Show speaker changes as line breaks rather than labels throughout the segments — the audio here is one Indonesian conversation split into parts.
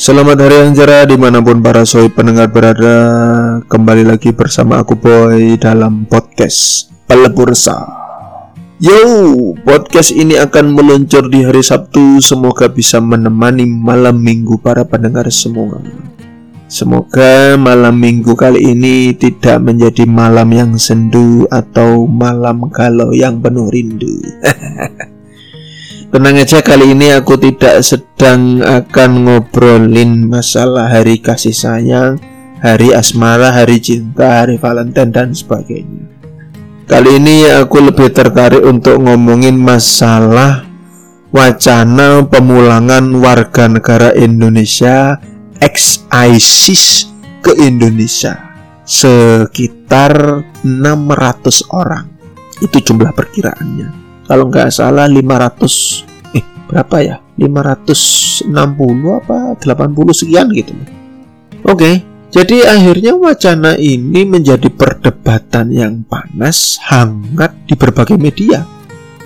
Selamat hari yang cerah di mana pun para soy pendengar berada Kembali lagi bersama aku Boy dalam podcast Pelebur Resah Yo, podcast ini akan meluncur di hari Sabtu. Semoga bisa menemani malam minggu para pendengar semua. Semoga malam minggu kali ini tidak menjadi malam yang sendu Atau malam galau yang penuh rindu Tenang aja kali ini aku tidak sedang akan ngobrolin masalah hari kasih sayang, hari asmara, hari cinta, hari Valentine dan sebagainya. Kali ini aku lebih tertarik untuk ngomongin masalah wacana pemulangan warga negara Indonesia ex ISIS ke Indonesia sekitar 600 orang. Itu jumlah perkiraannya kalau nggak salah 500 eh berapa ya? 560 apa 80 sekian gitu. Oke jadi akhirnya wacana ini menjadi perdebatan yang panas hangat di berbagai media.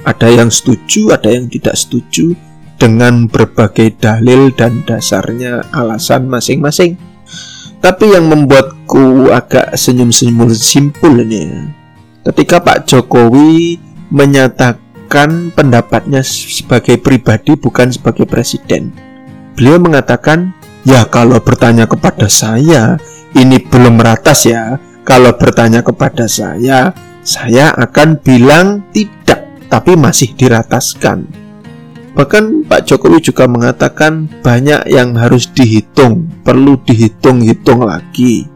Ada yang setuju ada yang tidak setuju dengan berbagai dalil dan dasarnya alasan masing-masing. Tapi yang membuatku agak senyum-senyum simpul ini ya ketika Pak Jokowi menyatakan mengungkapkan pendapatnya sebagai pribadi bukan sebagai presiden. Beliau mengatakan, "Ya, kalau bertanya kepada saya, ini belum ratas ya. Kalau bertanya kepada saya, saya akan bilang tidak, tapi masih dirataskan." Bahkan Pak Jokowi juga mengatakan banyak yang harus dihitung, perlu dihitung-hitung lagi.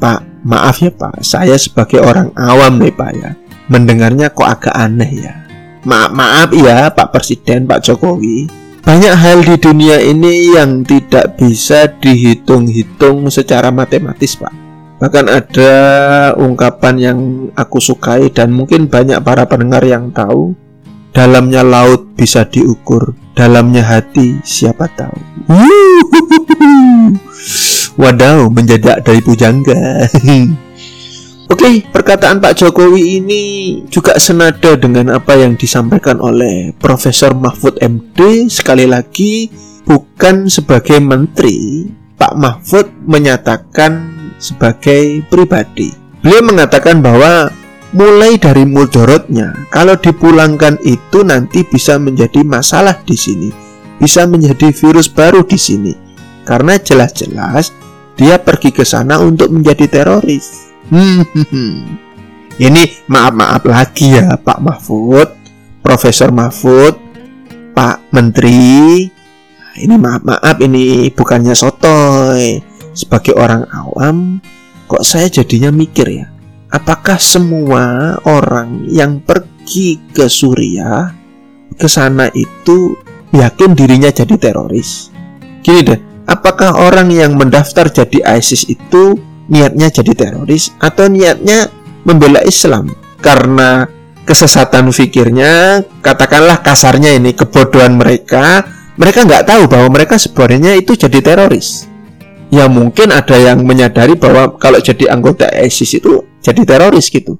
Pak, maaf ya Pak, saya sebagai orang awam nih Pak ya, mendengarnya kok agak aneh ya. Maaf, maaf ya Pak Presiden Pak Jokowi. Banyak hal di dunia ini yang tidak bisa dihitung-hitung secara matematis Pak. Bahkan ada ungkapan yang aku sukai dan mungkin banyak para pendengar yang tahu. Dalamnya laut bisa diukur Dalamnya hati siapa tahu. Wadaw menjadak dari pujangga Oke, okay, perkataan Pak Jokowi ini juga senada dengan apa yang disampaikan oleh Profesor Mahfud MD. Sekali lagi, bukan sebagai menteri, Pak Mahfud menyatakan sebagai pribadi. Beliau mengatakan bahwa mulai dari mudorotnya, kalau dipulangkan itu nanti bisa menjadi masalah di sini, bisa menjadi virus baru di sini, karena jelas-jelas dia pergi ke sana untuk menjadi teroris. Hmm, ini maaf-maaf lagi ya Pak Mahfud, Profesor Mahfud, Pak Menteri. Ini maaf-maaf ini bukannya sotoy. Sebagai orang awam, kok saya jadinya mikir ya, apakah semua orang yang pergi ke Suriah ke sana itu yakin dirinya jadi teroris? Gini deh, apakah orang yang mendaftar jadi ISIS itu niatnya jadi teroris atau niatnya membela Islam. Karena kesesatan fikirnya katakanlah kasarnya ini kebodohan mereka mereka nggak tahu bahwa mereka sebenarnya itu jadi teroris. Ya mungkin ada yang menyadari bahwa kalau jadi anggota ISIS itu jadi teroris gitu.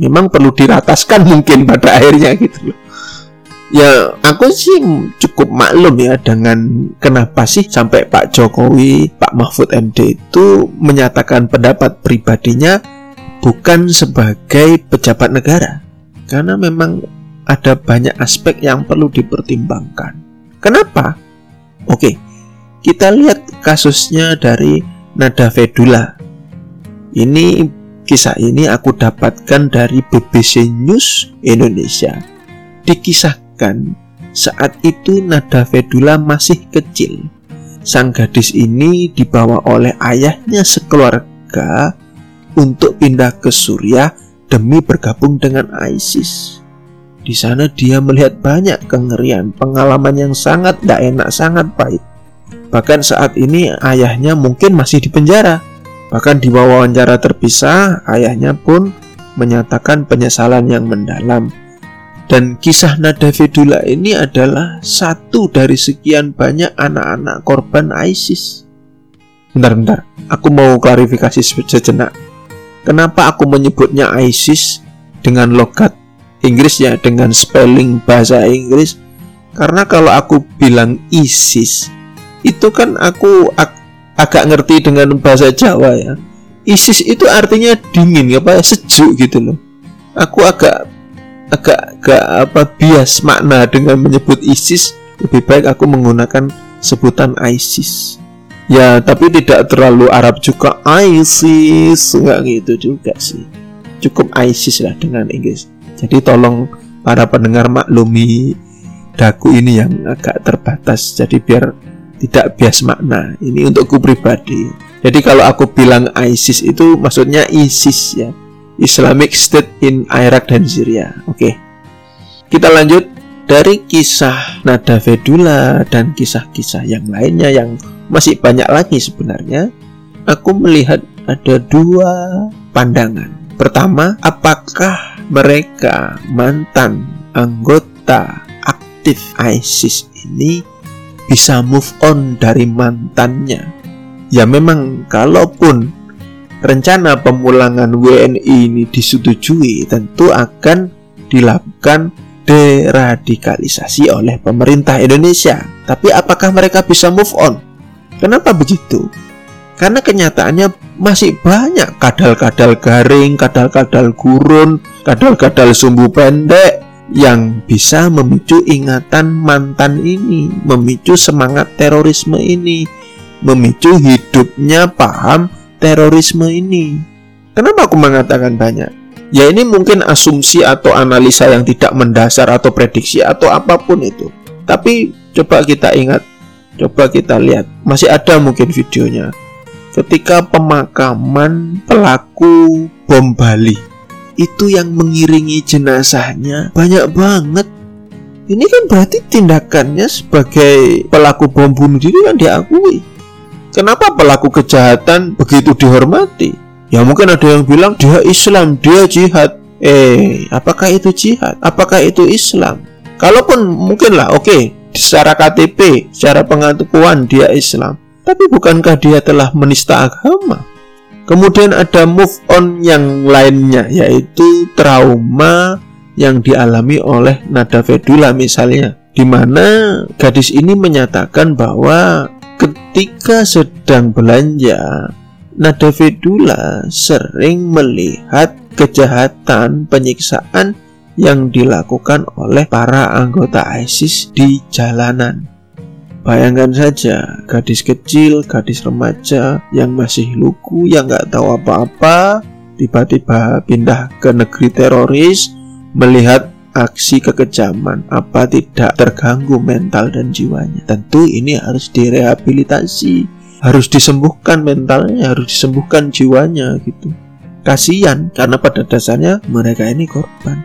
Memang perlu dirataskan mungkin pada akhirnya gitu loh ya aku sih cukup maklum ya dengan kenapa sih sampai Pak Jokowi, Pak Mahfud MD itu menyatakan pendapat pribadinya bukan sebagai pejabat negara. Karena memang ada banyak aspek yang perlu dipertimbangkan. Kenapa? Oke, kita lihat kasusnya dari Nada Fedula. Ini kisah ini aku dapatkan dari BBC News Indonesia. Dikisahkan saat itu Nada Fedula masih kecil. Sang gadis ini dibawa oleh ayahnya sekeluarga untuk pindah ke Suriah demi bergabung dengan ISIS. Di sana dia melihat banyak kengerian, pengalaman yang sangat tidak enak, sangat pahit. Bahkan saat ini ayahnya mungkin masih di penjara. Bahkan di wawancara terpisah, ayahnya pun menyatakan penyesalan yang mendalam dan kisah Nada Fedula ini adalah satu dari sekian banyak anak-anak korban ISIS. Bentar-bentar, aku mau klarifikasi sejenak. Kenapa aku menyebutnya ISIS dengan logat Inggris ya, dengan spelling bahasa Inggris? Karena kalau aku bilang ISIS, itu kan aku ag agak ngerti dengan bahasa Jawa ya ISIS itu artinya dingin apa sejuk gitu loh aku agak agak agak apa bias makna dengan menyebut ISIS lebih baik aku menggunakan sebutan ISIS. Ya tapi tidak terlalu Arab juga. ISIS nggak gitu juga sih. Cukup ISIS lah dengan Inggris. Jadi tolong para pendengar maklumi daku ini yang agak terbatas. Jadi biar tidak bias makna. Ini untukku pribadi. Jadi kalau aku bilang ISIS itu maksudnya ISIS ya Islamic State in Iraq dan Syria. Oke. Kita lanjut dari kisah Nada Vedula dan kisah-kisah yang lainnya yang masih banyak lagi sebenarnya. Aku melihat ada dua pandangan. Pertama apakah mereka mantan anggota aktif ISIS ini bisa move on dari mantannya. Ya memang kalaupun rencana pemulangan WNI ini disetujui tentu akan dilakukan deradikalisasi oleh pemerintah Indonesia. Tapi apakah mereka bisa move on? Kenapa begitu? Karena kenyataannya masih banyak kadal-kadal garing, kadal-kadal gurun, kadal-kadal sumbu pendek yang bisa memicu ingatan mantan ini, memicu semangat terorisme ini, memicu hidupnya paham terorisme ini. Kenapa aku mengatakan banyak? Ya ini mungkin asumsi atau analisa yang tidak mendasar atau prediksi atau apa pun itu. Tapi coba kita ingat, coba kita lihat, masih ada mungkin videonya. Ketika pemakaman pelaku bom Bali itu yang mengiringi jenazahnya banyak banget ini kan berarti tindakannya sebagai pelaku bom bunuh diri kan diakui kenapa pelaku kejahatan begitu dihormati? Ya mungkin ada yang bilang dia Islam dia jihad. Eh apakah itu jihad? Apakah itu Islam? Kalaupun mungkin lah oke okay, secara KTP secara pengakuan dia Islam. Tapi bukankah dia telah menista agama? Kemudian ada move on yang lainnya yaitu trauma yang dialami oleh Nada Vedula misalnya di mana gadis ini menyatakan bahwa ketika sedang belanja Nada Vedula sering melihat kejahatan penyiksaan yang dilakukan oleh para anggota ISIS di jalanan. Bayangkan saja, gadis kecil, gadis remaja yang masih lugu, yang nggak tahu apa-apa, tiba-tiba pindah ke negeri teroris, melihat aksi kekejaman, apa tidak terganggu mental dan jiwanya. Tentu ini harus direhabilitasi, harus disembuhkan mentalnya, harus disembuhkan jiwanya gitu. Kasihan karena pada dasarnya mereka ini korban.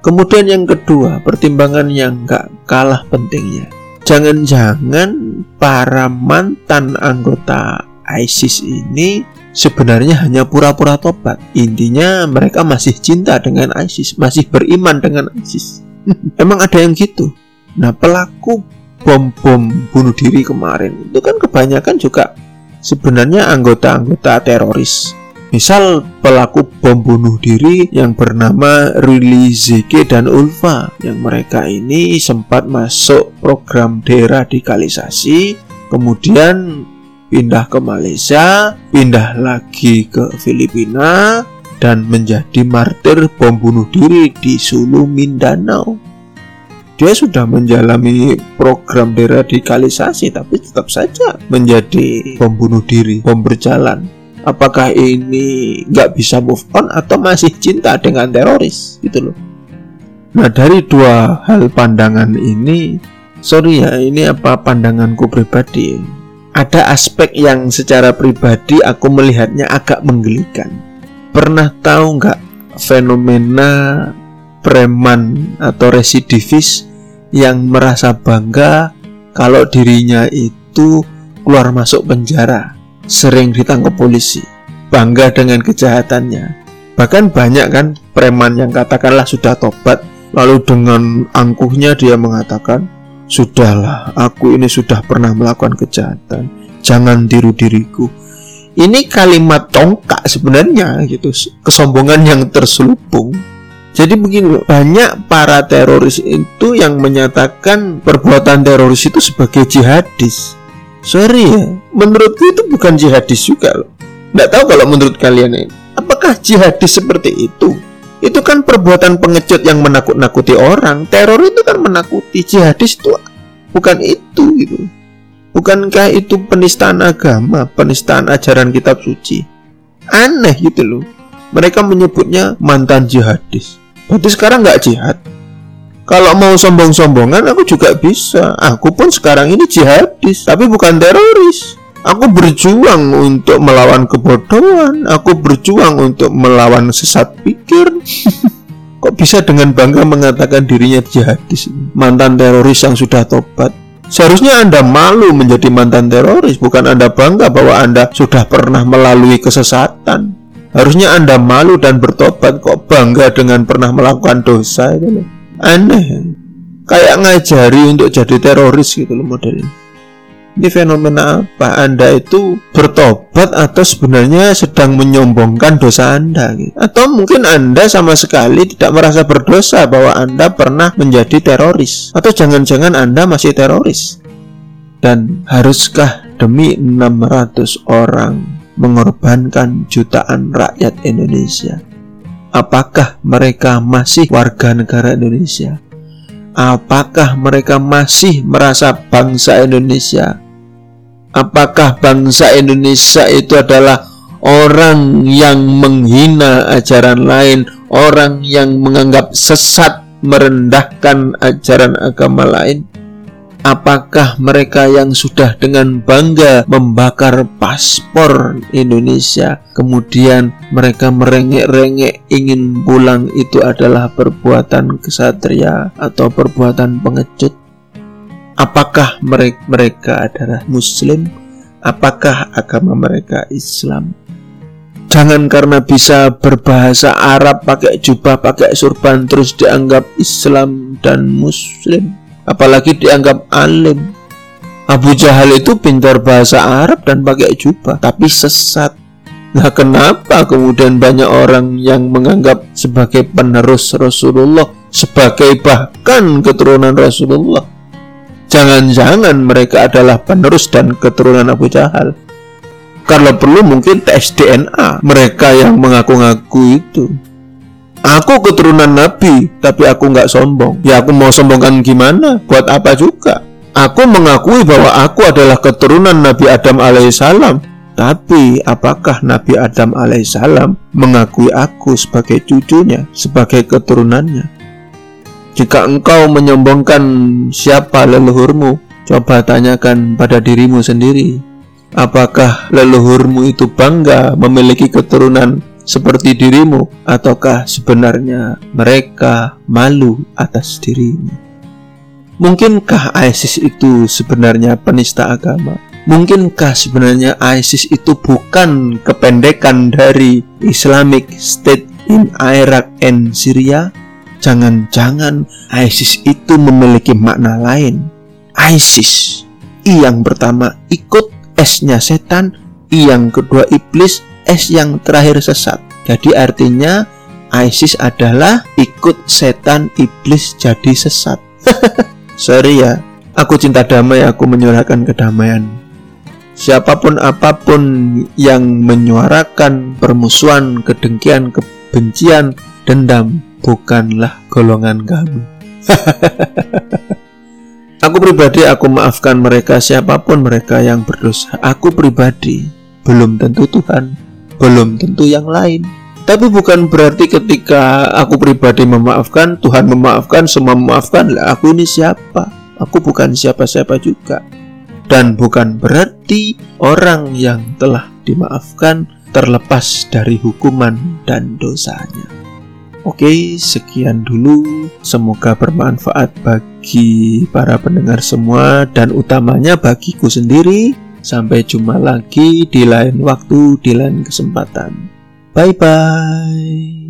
Kemudian yang kedua, pertimbangan yang gak kalah pentingnya Jangan-jangan para mantan anggota ISIS ini sebenarnya hanya pura-pura tobat. Intinya mereka masih cinta dengan ISIS, masih beriman dengan ISIS. Emang ada yang gitu. Nah, pelaku bom-bom bunuh diri kemarin itu kan kebanyakan juga sebenarnya anggota-anggota teroris Misal pelaku bom bunuh diri yang bernama Rili Zeke dan Ulfa yang mereka ini sempat masuk program deradikalisasi kemudian pindah ke Malaysia, pindah lagi ke Filipina dan menjadi martir bom bunuh diri di Sulu Mindanao. Dia sudah menjalani program deradikalisasi tapi tetap saja menjadi bom bunuh diri, bom berjalan. Apakah ini nggak bisa move on atau masih cinta dengan teroris? Gitu loh. Nah dari dua hal pandangan ini sorry ya ini apa pandanganku pribadi ada aspek yang secara pribadi aku melihatnya agak menggelikan pernah tahu nggak fenomena preman atau residivis yang merasa bangga kalau dirinya itu keluar masuk penjara sering ditangkap polisi, bangga dengan kejahatannya. Bahkan banyak kan preman yang katakanlah sudah tobat, lalu dengan angkuhnya dia mengatakan, Sudahlah, aku ini sudah pernah melakukan kejahatan, jangan tiru diriku. Ini kalimat congkak sebenarnya gitu, kesombongan yang terselubung. Jadi begini banyak para teroris itu yang menyatakan perbuatan teroris itu sebagai jihadis. Sorry ya, menurutku itu bukan jihadis juga loh. Nggak tahu kalau menurut kalian ini, apakah jihadis seperti itu? Itu kan perbuatan pengecut yang menakut-nakuti orang. Teror itu kan menakuti. Jihadis itu bukan itu gitu. Bukankah itu penistaan agama, penistaan ajaran kitab suci? Aneh gitu loh. Mereka menyebutnya mantan jihadis. Berarti sekarang nggak jihad. Kalau mau sombong-sombongan aku juga bisa. Aku pun sekarang ini jihadis, tapi bukan teroris. Aku berjuang untuk melawan kebodohan. Aku berjuang untuk melawan sesat pikir. Kok bisa dengan bangga mengatakan dirinya jihadis? Mantan teroris yang sudah tobat. Seharusnya Anda malu menjadi mantan teroris, bukan Anda bangga bahwa Anda sudah pernah melalui kesesatan. Harusnya Anda malu dan bertobat kok bangga dengan pernah melakukan dosa itu loh. Aneh. Kayak ngajari untuk jadi teroris gitu loh modelnya. Ini fenomena apa? Anda itu bertobat atau sebenarnya sedang menyombongkan dosa Anda gitu. Atau mungkin Anda sama sekali tidak merasa berdosa bahwa Anda pernah menjadi teroris Atau jangan-jangan Anda masih teroris Dan haruskah demi 600 orang mengorbankan jutaan rakyat Indonesia. Apakah mereka masih warga negara Indonesia? Apakah mereka masih merasa bangsa Indonesia? Apakah bangsa Indonesia itu adalah orang yang menghina ajaran lain, orang yang menganggap sesat, merendahkan ajaran agama lain? Apakah mereka yang sudah dengan bangga membakar paspor Indonesia, kemudian mereka merengek-rengek ingin pulang itu adalah perbuatan kesatria atau perbuatan pengecut? Apakah mereka adalah Muslim? Apakah agama mereka Islam? Jangan karena bisa berbahasa Arab, pakai jubah, pakai surban, terus dianggap Islam dan Muslim apalagi dianggap alim. Abu Jahal itu pintar bahasa Arab dan pakai jubah, tapi sesat. Nah, kenapa kemudian banyak orang yang menganggap sebagai penerus Rasulullah, sebagai bahkan keturunan Rasulullah? Jangan-jangan mereka adalah penerus dan keturunan Abu Jahal. Kalau perlu mungkin tes DNA mereka yang mengaku-ngaku itu. Aku keturunan Nabi, tapi aku nggak sombong. Ya aku mau sombongkan gimana? Buat apa juga? Aku mengakui bahwa aku adalah keturunan Nabi Adam alaihissalam. Tapi apakah Nabi Adam alaihissalam mengakui aku sebagai cucunya, sebagai keturunannya? Jika engkau menyombongkan siapa leluhurmu, coba tanyakan pada dirimu sendiri. Apakah leluhurmu itu bangga memiliki keturunan seperti dirimu, ataukah sebenarnya mereka malu atas dirimu? Mungkinkah ISIS itu sebenarnya penista agama? Mungkinkah sebenarnya ISIS itu bukan kependekan dari Islamic State in Iraq and Syria? Jangan-jangan ISIS itu memiliki makna lain. ISIS, I yang pertama ikut, S-nya setan, I yang kedua iblis, S yang terakhir sesat. Jadi artinya ISIS adalah ikut setan iblis jadi sesat. Sorry ya, aku cinta damai, aku menyuarakan kedamaian. Siapa pun apa pun yang menyuarakan permusuhan, kedengkian, kebencian, dendam bukanlah golongan kami. aku pribadi aku maafkan mereka siapa pun mereka yang berdosa. Aku pribadi belum tentu Tuhan belum tentu yang lain. Tapi bukan berarti ketika aku pribadi memaafkan, Tuhan memaafkan, semua memaafkan, lah aku ini siapa? Aku bukan siapa-siapa juga. Dan bukan berarti orang yang telah dimaafkan terlepas dari hukuman dan dosanya. Oke, sekian dulu. Semoga bermanfaat bagi para pendengar semua dan utamanya bagiku sendiri. Sampai jumpa lagi di lain waktu, di lain kesempatan. Bye bye.